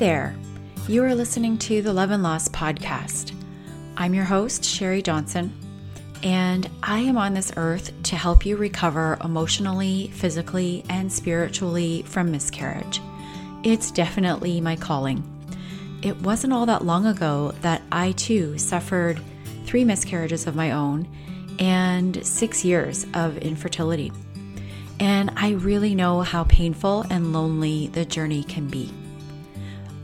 there. You are listening to the Love and Loss podcast. I'm your host, Sherry Johnson, and I am on this earth to help you recover emotionally, physically, and spiritually from miscarriage. It's definitely my calling. It wasn't all that long ago that I too suffered three miscarriages of my own and six years of infertility. And I really know how painful and lonely the journey can be.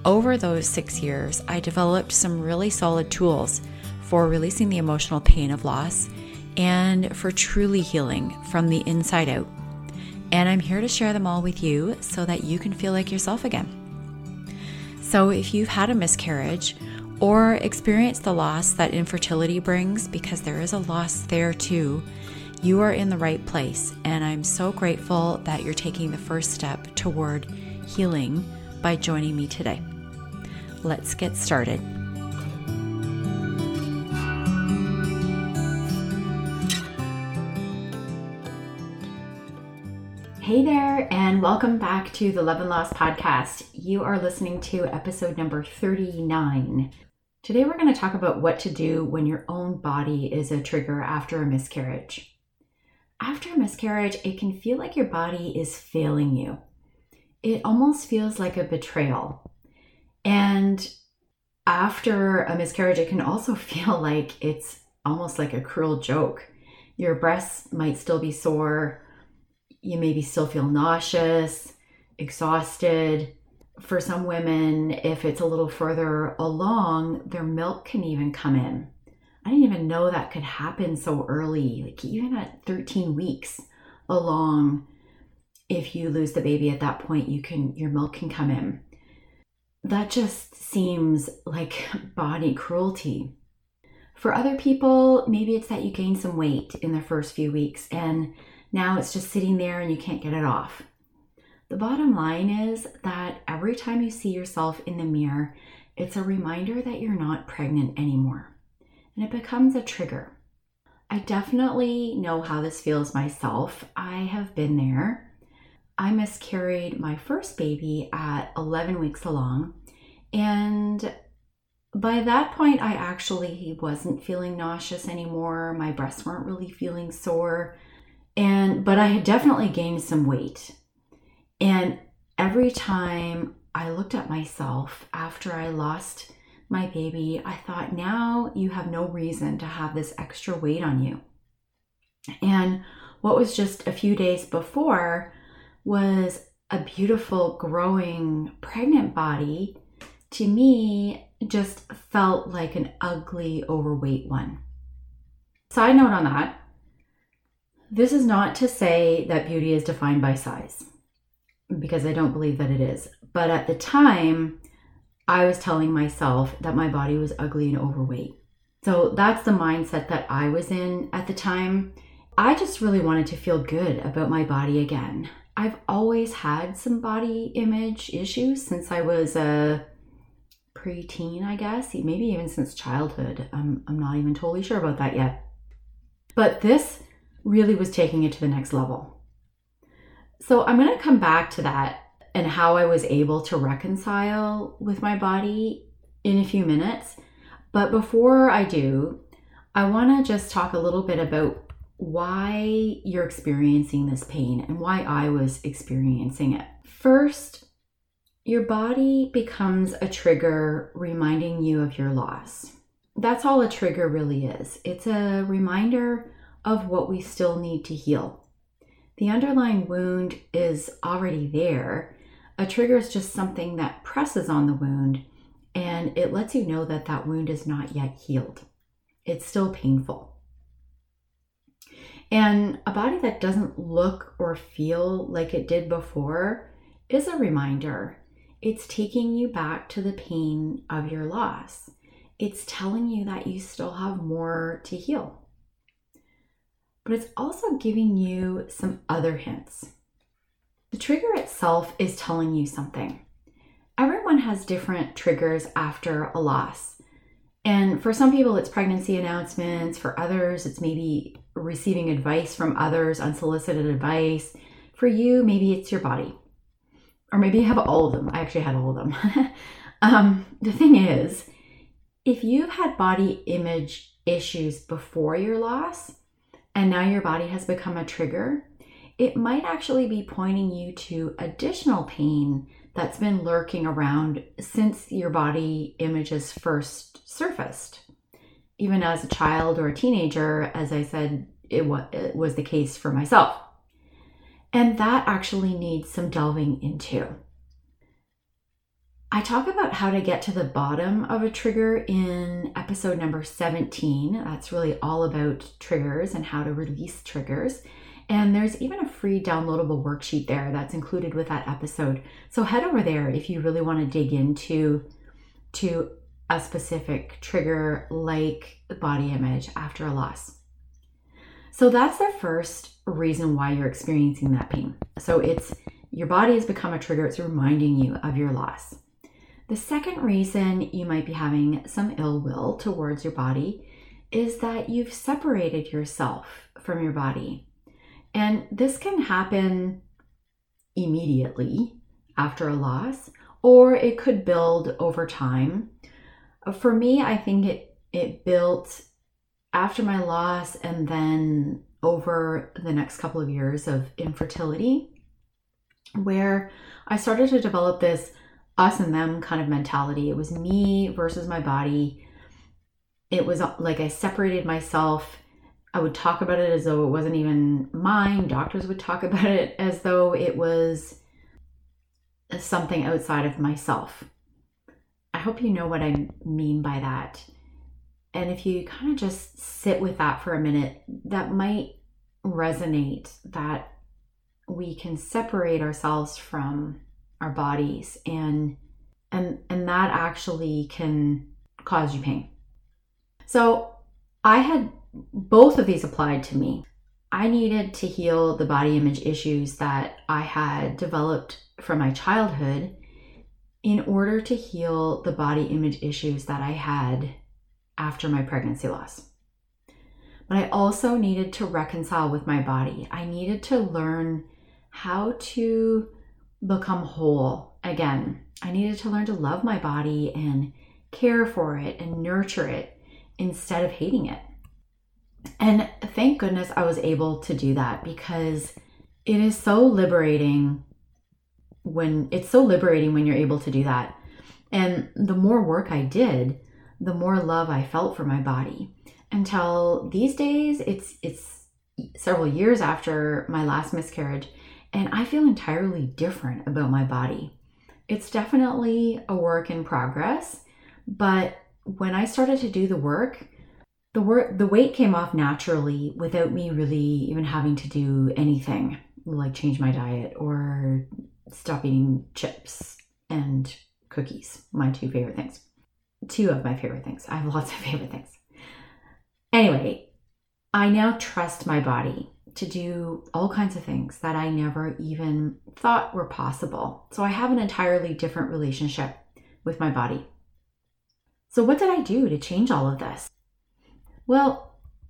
Over those six years, I developed some really solid tools for releasing the emotional pain of loss and for truly healing from the inside out. And I'm here to share them all with you so that you can feel like yourself again. So, if you've had a miscarriage or experienced the loss that infertility brings, because there is a loss there too, you are in the right place. And I'm so grateful that you're taking the first step toward healing by joining me today. Let's get started. Hey there, and welcome back to the Love and Loss podcast. You are listening to episode number 39. Today, we're going to talk about what to do when your own body is a trigger after a miscarriage. After a miscarriage, it can feel like your body is failing you. It almost feels like a betrayal. And after a miscarriage, it can also feel like it's almost like a cruel joke. Your breasts might still be sore. You maybe still feel nauseous, exhausted. For some women, if it's a little further along, their milk can even come in. I didn't even know that could happen so early, like even at 13 weeks along. If you lose the baby at that point, you can your milk can come in that just seems like body cruelty. For other people, maybe it's that you gain some weight in the first few weeks and now it's just sitting there and you can't get it off. The bottom line is that every time you see yourself in the mirror, it's a reminder that you're not pregnant anymore and it becomes a trigger. I definitely know how this feels myself. I have been there. I miscarried my first baby at 11 weeks along. And by that point, I actually wasn't feeling nauseous anymore. My breasts weren't really feeling sore. And, but I had definitely gained some weight. And every time I looked at myself after I lost my baby, I thought, now you have no reason to have this extra weight on you. And what was just a few days before, was a beautiful, growing, pregnant body, to me, just felt like an ugly, overweight one. Side note on that this is not to say that beauty is defined by size, because I don't believe that it is. But at the time, I was telling myself that my body was ugly and overweight. So that's the mindset that I was in at the time. I just really wanted to feel good about my body again. I've always had some body image issues since I was a preteen, I guess, maybe even since childhood. I'm, I'm not even totally sure about that yet. But this really was taking it to the next level. So I'm going to come back to that and how I was able to reconcile with my body in a few minutes. But before I do, I want to just talk a little bit about why you're experiencing this pain and why I was experiencing it. First, your body becomes a trigger reminding you of your loss. That's all a trigger really is. It's a reminder of what we still need to heal. The underlying wound is already there. A trigger is just something that presses on the wound and it lets you know that that wound is not yet healed. It's still painful. And a body that doesn't look or feel like it did before is a reminder. It's taking you back to the pain of your loss. It's telling you that you still have more to heal. But it's also giving you some other hints. The trigger itself is telling you something. Everyone has different triggers after a loss. And for some people, it's pregnancy announcements. For others, it's maybe receiving advice from others, unsolicited advice. For you, maybe it's your body. Or maybe you have all of them. I actually had all of them. Um, the thing is, if you've had body image issues before your loss and now your body has become a trigger, it might actually be pointing you to additional pain that's been lurking around since your body images first surfaced. Even as a child or a teenager, as I said, it, it was the case for myself. And that actually needs some delving into. I talk about how to get to the bottom of a trigger in episode number 17. That's really all about triggers and how to release triggers. And there's even a free downloadable worksheet there that's included with that episode. So head over there if you really want to dig into to a specific trigger like body image after a loss. So that's the first reason why you're experiencing that pain. So it's your body has become a trigger, it's reminding you of your loss. The second reason you might be having some ill will towards your body is that you've separated yourself from your body. And this can happen immediately after a loss, or it could build over time. For me, I think it, it built after my loss and then over the next couple of years of infertility, where I started to develop this us and them kind of mentality. It was me versus my body. It was uh, like I separated myself I would talk about it as though it wasn't even mine. Doctors would talk about it as though it was something outside of myself. Hope you know what I mean by that. And if you kind of just sit with that for a minute, that might resonate that we can separate ourselves from our bodies and and and that actually can cause you pain. So I had both of these applied to me. I needed to heal the body image issues that I had developed from my childhood in order to heal the body image issues that I had after my pregnancy loss. But I also needed to reconcile with my body. I needed to learn how to become whole again. I needed to learn to love my body and care for it and nurture it instead of hating it. And thank goodness I was able to do that because it is so liberating when it's so liberating when you're able to do that. And the more work I did, the more love I felt for my body. Until these days, it's it's several years after my last miscarriage, and I feel entirely different about my body. It's definitely a work in progress, but when I started to do the work, the work the weight came off naturally without me really even having to do anything like change my diet or stop eating chips and cookies my two favorite things. Two of my favorite things. I have lots of favorite things. Anyway i now trust my body to do all kinds of things that i never even thought were possible. So i have an entirely different relationship with my body. So what did i do to change all of this? Well,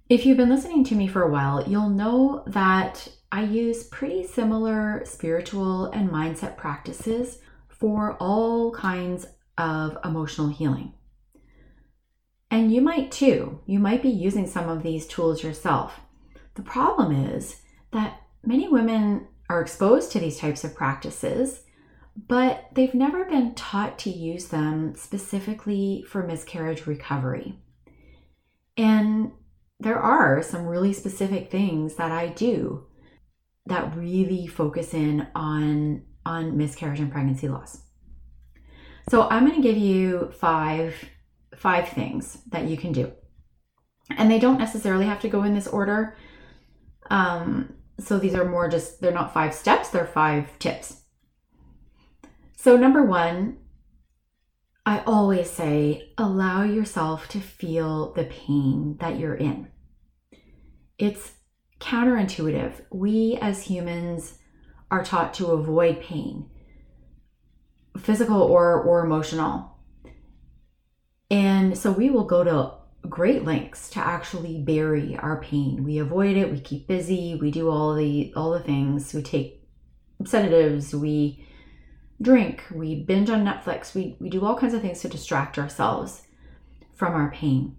if you've been listening to me for a while, you'll know that I use pretty similar spiritual and mindset practices for all kinds of emotional healing. And you might too. You might be using some of these tools yourself. The problem is that many women are exposed to these types of practices, but they've never been taught to use them specifically for miscarriage recovery. And there are some really specific things that I do that really focus in on on miscarriage and pregnancy loss. So I'm going to give you five five things that you can do. And they don't necessarily have to go in this order. Um, so these are more just they're not five steps, they're five tips. So number 1, I always say allow yourself to feel the pain that you're in. It's counterintuitive. We as humans are taught to avoid pain, physical or, or emotional. And so we will go to great lengths to actually bury our pain. We avoid it, we keep busy, we do all the all the things, we take sedatives, we drink, we binge on Netflix, we, we do all kinds of things to distract ourselves from our pain.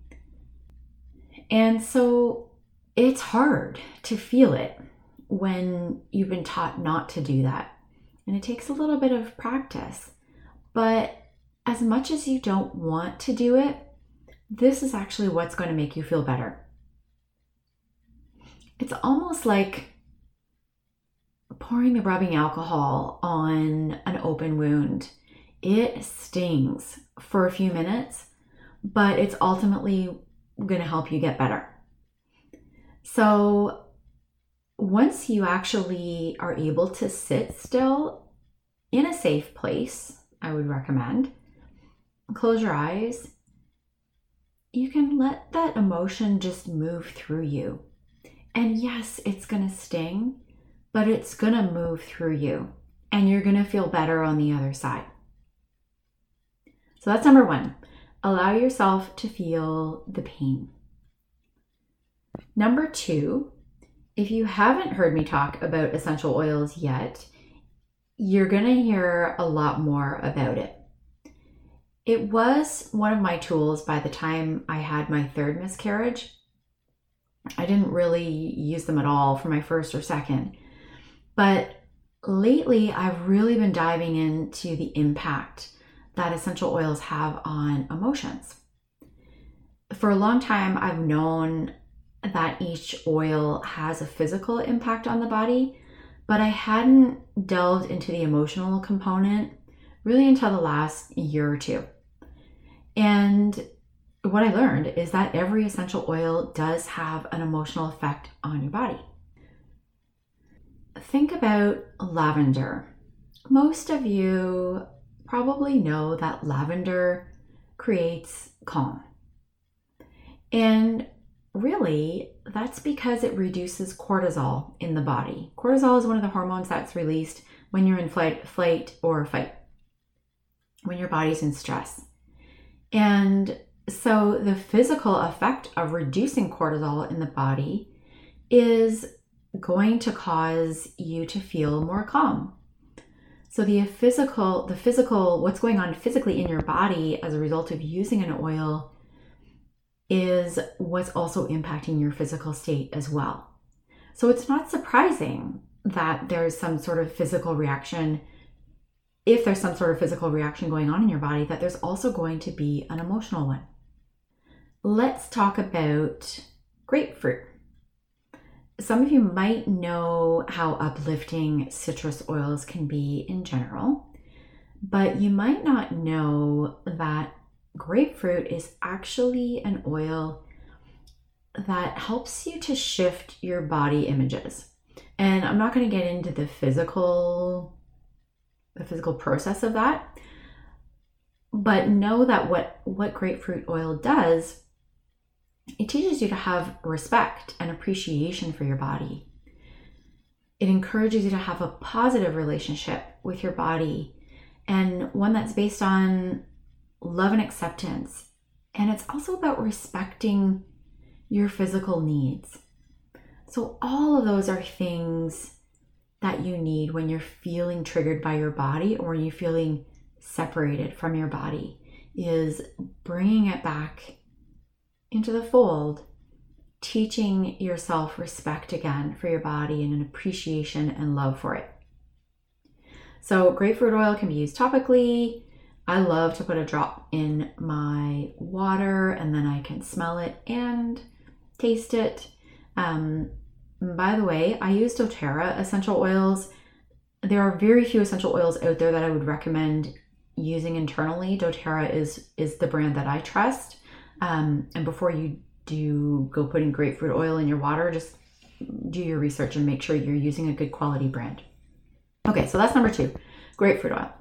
And so it's hard to feel it when you've been taught not to do that. And it takes a little bit of practice. But as much as you don't want to do it, this is actually what's going to make you feel better. It's almost like pouring the rubbing alcohol on an open wound. It stings for a few minutes, but it's ultimately going to help you get better. So, once you actually are able to sit still in a safe place, I would recommend, close your eyes. You can let that emotion just move through you. And yes, it's going to sting, but it's going to move through you and you're going to feel better on the other side. So that's number one. Allow yourself to feel the pain. Number two, if you haven't heard me talk about essential oils yet, you're going to hear a lot more about it. It was one of my tools by the time I had my third miscarriage. I didn't really use them at all for my first or second. But lately, I've really been diving into the impact that essential oils have on emotions. For a long time, I've known that each oil has a physical impact on the body, but I hadn't delved into the emotional component really until the last year or two. And what I learned is that every essential oil does have an emotional effect on your body. Think about lavender. Most of you probably know that lavender creates calm. And really, that's because it reduces cortisol in the body. Cortisol is one of the hormones that's released when you're in flight, flight or fight, when your body's in stress. And so, the physical effect of reducing cortisol in the body is going to cause you to feel more calm. So the physical, the physical, what's going on physically in your body as a result of using an oil is what's also impacting your physical state as well. So it's not surprising that there's some sort of physical reaction. If there's some sort of physical reaction going on in your body, that there's also going to be an emotional one. Let's talk about grapefruit. Some of you might know how uplifting citrus oils can be in general, but you might not know that grapefruit is actually an oil that helps you to shift your body images. And I'm not going to get into the physical the physical process of that, but know that what what grapefruit oil does it teaches you to have respect and appreciation for your body. It encourages you to have a positive relationship with your body and one that's based on love and acceptance. And it's also about respecting your physical needs. So, all of those are things that you need when you're feeling triggered by your body or when you're feeling separated from your body is bringing it back into the fold, teaching yourself respect again for your body and an appreciation and love for it. So, grapefruit oil can be used topically. I love to put a drop in my water and then I can smell it and taste it. Um, by the way, I use doTERRA essential oils. There are very few essential oils out there that I would recommend using internally. doTERRA is is the brand that I trust. Um, and before you do go putting grapefruit oil in your water, just do your research and make sure you're using a good quality brand. Okay, so that's number two grapefruit oil.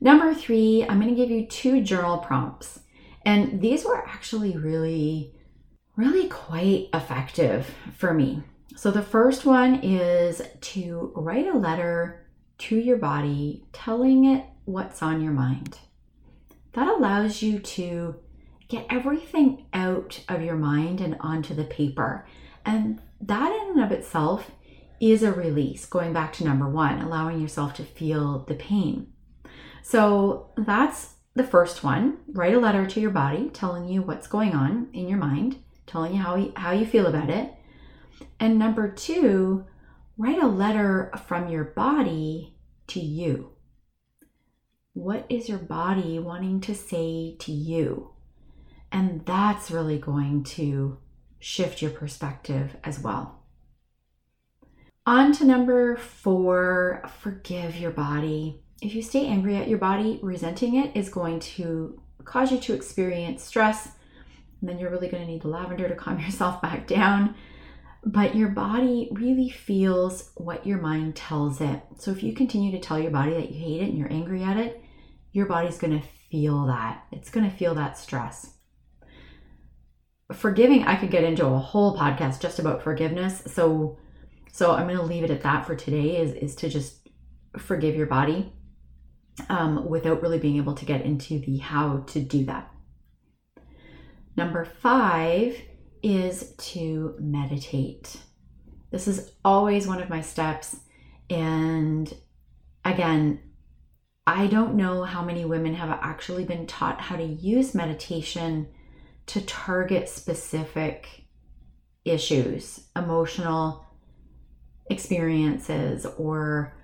Number three, I'm going to give you two journal prompts. And these were actually really, really quite effective for me. So the first one is to write a letter to your body telling it what's on your mind. That allows you to get everything out of your mind and onto the paper. And that in and of itself is a release, going back to number one, allowing yourself to feel the pain. So that's the first one. Write a letter to your body telling you what's going on in your mind, telling you how you, how you feel about it. And number two, write a letter from your body to you. What is your body wanting to say to you? And that's really going to shift your perspective as well. On to number four forgive your body. If you stay angry at your body, resenting it is going to cause you to experience stress. And then you're really going to need the lavender to calm yourself back down. But your body really feels what your mind tells it. So if you continue to tell your body that you hate it and you're angry at it, your body's going to feel that. It's going to feel that stress. Forgiving, I could get into a whole podcast just about forgiveness. So so I'm going to leave it at that for today is is to just forgive your body um, without really being able to get into the how to do that. Number five is to meditate. This is always one of my steps. And again, I don't know how many women have actually been taught how to use meditation to target specific issues, emotional experiences, or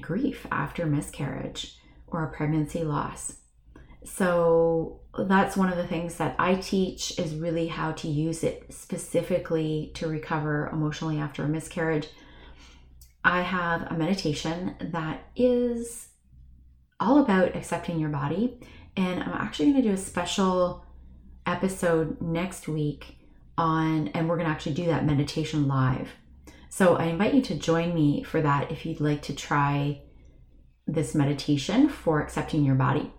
grief after miscarriage or a pregnancy loss. So that's one of the things that I teach is really how to use it specifically to recover emotionally after a miscarriage. I have a meditation that is all about accepting your body, and I'm actually going to do a special episode next week on, and we're going to actually do that meditation live. So I invite you to join me for that if you'd like to try this meditation for accepting your body.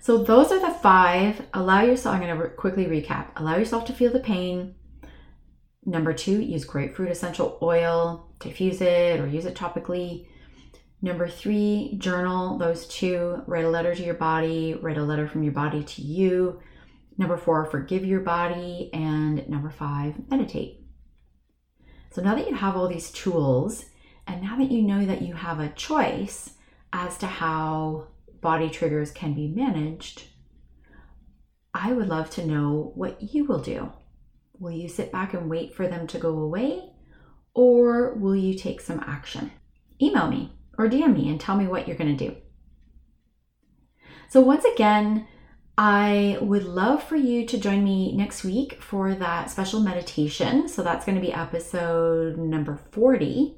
So those are the five. Allow yourself, I'm going to quickly recap. Allow yourself to feel the pain. Number two, use grapefruit essential oil, diffuse it or use it topically. Number three, journal those two. Write a letter to your body, write a letter from your body to you. Number four, forgive your body. And number five, meditate. So now that you have all these tools, and now that you know that you have a choice as to how body triggers can be managed, I would love to know what you will do. Will you sit back and wait for them to go away, or will you take some action? Email me or DM me and tell me what you're going to do. So, once again, I would love for you to join me next week for that special meditation. So that's going to be episode number 40.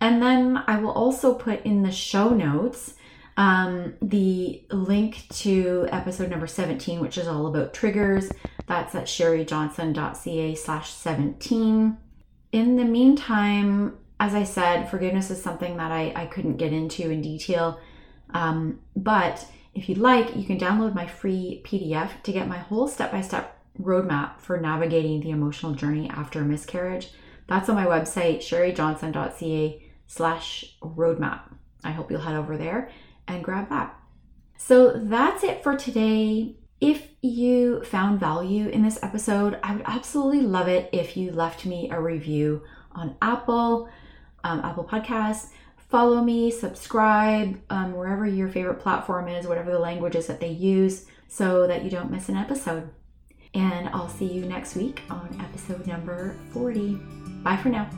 And then I will also put in the show notes um, the link to episode number 17, which is all about triggers. That's at sherryjohnson.ca slash 17. In the meantime, as I said, forgiveness is something that I, I couldn't get into in detail. Um, but if you'd like, you can download my free PDF to get my whole step by step roadmap for navigating the emotional journey after a miscarriage. That's on my website, sherryjohnson.ca slash roadmap. I hope you'll head over there and grab that. So that's it for today. If you found value in this episode, I would absolutely love it if you left me a review on Apple, um, Apple Podcasts follow me, subscribe, um, wherever your favorite platform is, whatever the languages that they use, so that you don't miss an episode. And I'll see you next week on episode number 40. Bye for now.